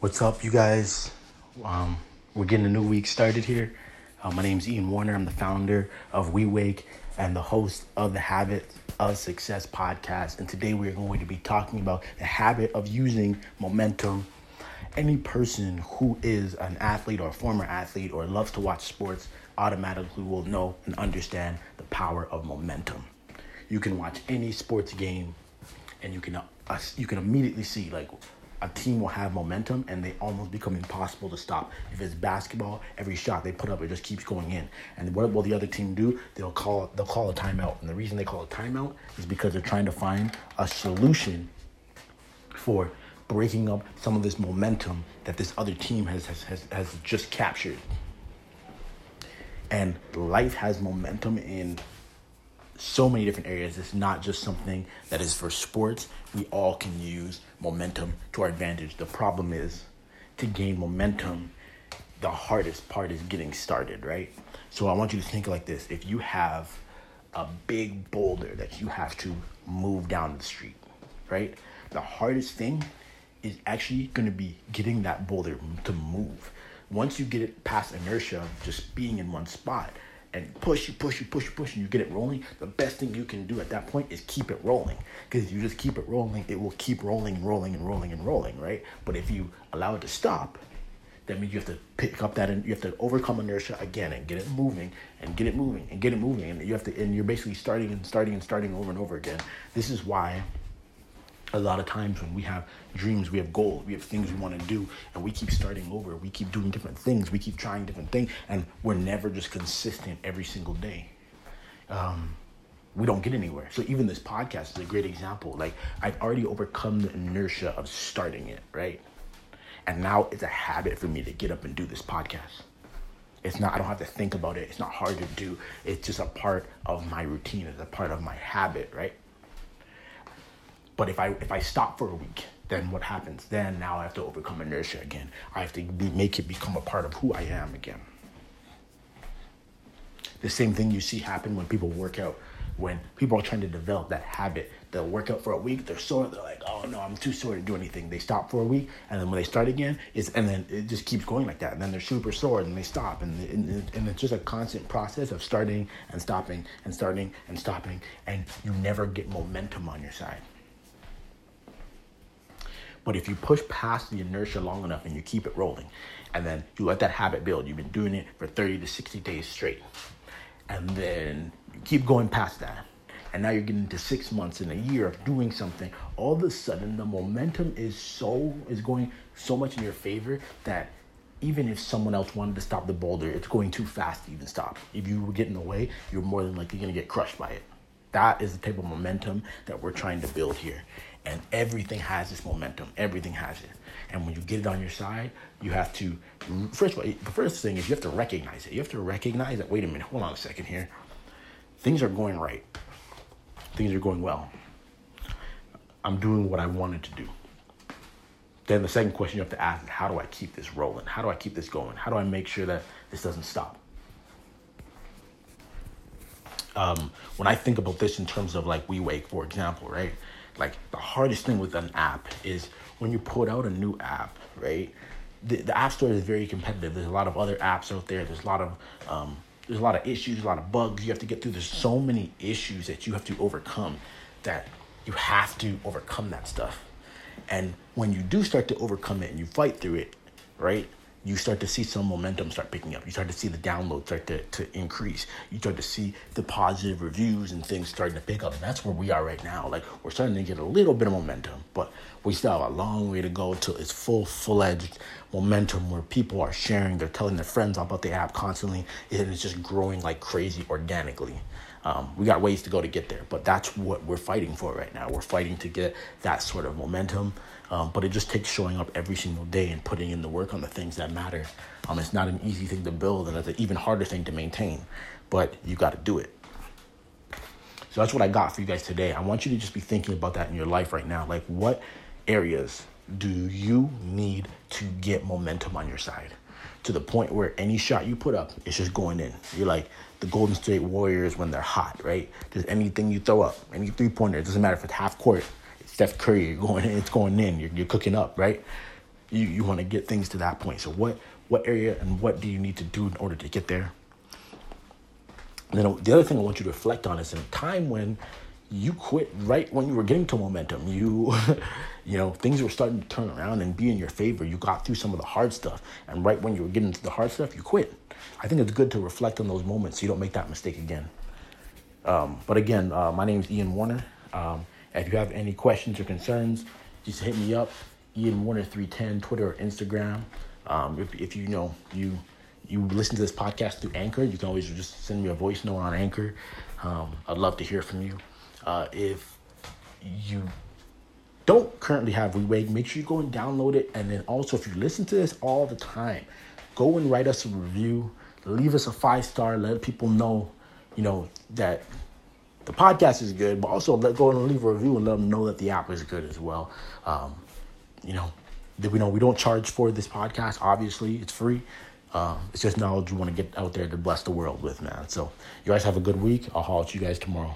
What's up, you guys? Um, we're getting a new week started here. Uh, my name's Ian Warner. I'm the founder of WeWake and the host of the Habit of Success podcast. And today we're going to be talking about the habit of using momentum. Any person who is an athlete or a former athlete or loves to watch sports automatically will know and understand the power of momentum. You can watch any sports game and you can uh, you can immediately see like a team will have momentum and they almost become impossible to stop. If it's basketball, every shot they put up, it just keeps going in. And what will the other team do? They'll call they'll call a timeout. And the reason they call a timeout is because they're trying to find a solution for breaking up some of this momentum that this other team has has, has, has just captured. And life has momentum in so many different areas. It's not just something that is for sports. We all can use momentum to our advantage. The problem is to gain momentum, the hardest part is getting started, right? So I want you to think like this. If you have a big boulder that you have to move down the street, right? The hardest thing is actually going to be getting that boulder to move. Once you get it past inertia, just being in one spot, and push you, push you, push you, push you, you get it rolling, the best thing you can do at that point is keep it rolling. Because you just keep it rolling, it will keep rolling, and rolling, and rolling, and rolling, right? But if you allow it to stop, that means you have to pick up that and you have to overcome inertia again and get it moving and get it moving and get it moving. And you have to, and you're basically starting and starting and starting over and over again. This is why a lot of times when we have dreams, we have goals, we have things we want to do, and we keep starting over. We keep doing different things. We keep trying different things, and we're never just consistent every single day. Um, we don't get anywhere. So even this podcast is a great example. Like I've already overcome the inertia of starting it, right? And now it's a habit for me to get up and do this podcast. It's not I don't have to think about it. It's not hard to do. It's just a part of my routine. It's a part of my habit, right? But if I if I stop for a week, then what happens? Then now I have to overcome inertia again. I have to be, make it become a part of who I am again. The same thing you see happen when people work out. When people are trying to develop that habit, they'll work out for a week. They're sore. They're like, "Oh no, I'm too sore to do anything." They stop for a week, and then when they start again, it's and then it just keeps going like that. And then they're super sore, and they stop, and and, and it's just a constant process of starting and stopping and starting and stopping, and you never get momentum on your side. But if you push past the inertia long enough and you keep it rolling, and then you let that habit build, you've been doing it for 30 to 60 days straight, and then you keep going past that, and now you're getting to six months and a year of doing something, all of a sudden the momentum is so is going so much in your favor that even if someone else wanted to stop the boulder, it's going too fast to even stop. If you were getting away, you're more than likely going to get crushed by it. That is the type of momentum that we're trying to build here. And everything has this momentum. Everything has it. And when you get it on your side, you have to, first of all, the first thing is you have to recognize it. You have to recognize that, wait a minute, hold on a second here. Things are going right. Things are going well. I'm doing what I wanted to do. Then the second question you have to ask is how do I keep this rolling? How do I keep this going? How do I make sure that this doesn't stop? Um, when I think about this in terms of like WeWake, for example, right? Like the hardest thing with an app is when you put out a new app, right? The, the app store is very competitive. There's a lot of other apps out there. There's a lot of um, there's a lot of issues, a lot of bugs you have to get through. There's so many issues that you have to overcome that you have to overcome that stuff. And when you do start to overcome it and you fight through it, right? You start to see some momentum start picking up. You start to see the downloads start to, to increase. You start to see the positive reviews and things starting to pick up. And that's where we are right now. Like we're starting to get a little bit of momentum, but we still have a long way to go until it's full, full-edged momentum where people are sharing, they're telling their friends about the app constantly, and it's just growing like crazy organically. Um, we got ways to go to get there, but that's what we're fighting for right now. We're fighting to get that sort of momentum, um, but it just takes showing up every single day and putting in the work on the things that matter. Um, it's not an easy thing to build, and it's an even harder thing to maintain, but you got to do it. So that's what I got for you guys today. I want you to just be thinking about that in your life right now. Like, what areas do you need to get momentum on your side? To the point where any shot you put up, it's just going in. You're like, the Golden State Warriors when they're hot, right? Just anything you throw up, any three pointer, it doesn't matter if it's half court, it's Steph Curry, you're going in, it's going in, you're, you're cooking up, right? you you want to get things to that point. So what what area and what do you need to do in order to get there? And then the other thing I want you to reflect on is in a time when you quit right when you were getting to momentum. You, you know, things were starting to turn around and be in your favor. You got through some of the hard stuff, and right when you were getting to the hard stuff, you quit. I think it's good to reflect on those moments so you don't make that mistake again. Um, but again, uh, my name is Ian Warner. Um, if you have any questions or concerns, just hit me up, Ian Warner three ten, Twitter or Instagram. Um, if if you know you you listen to this podcast through Anchor, you can always just send me a voice note on Anchor. Um, I'd love to hear from you. Uh, if you don't currently have WeWake, make sure you go and download it. And then also, if you listen to this all the time, go and write us a review. Leave us a five star. Let people know, you know, that the podcast is good, but also let go and leave a review and let them know that the app is good as well. Um, you know, that we know we don't charge for this podcast. Obviously, it's free. Uh, it's just knowledge we want to get out there to bless the world with, man. So you guys have a good week. I'll holler at you guys tomorrow.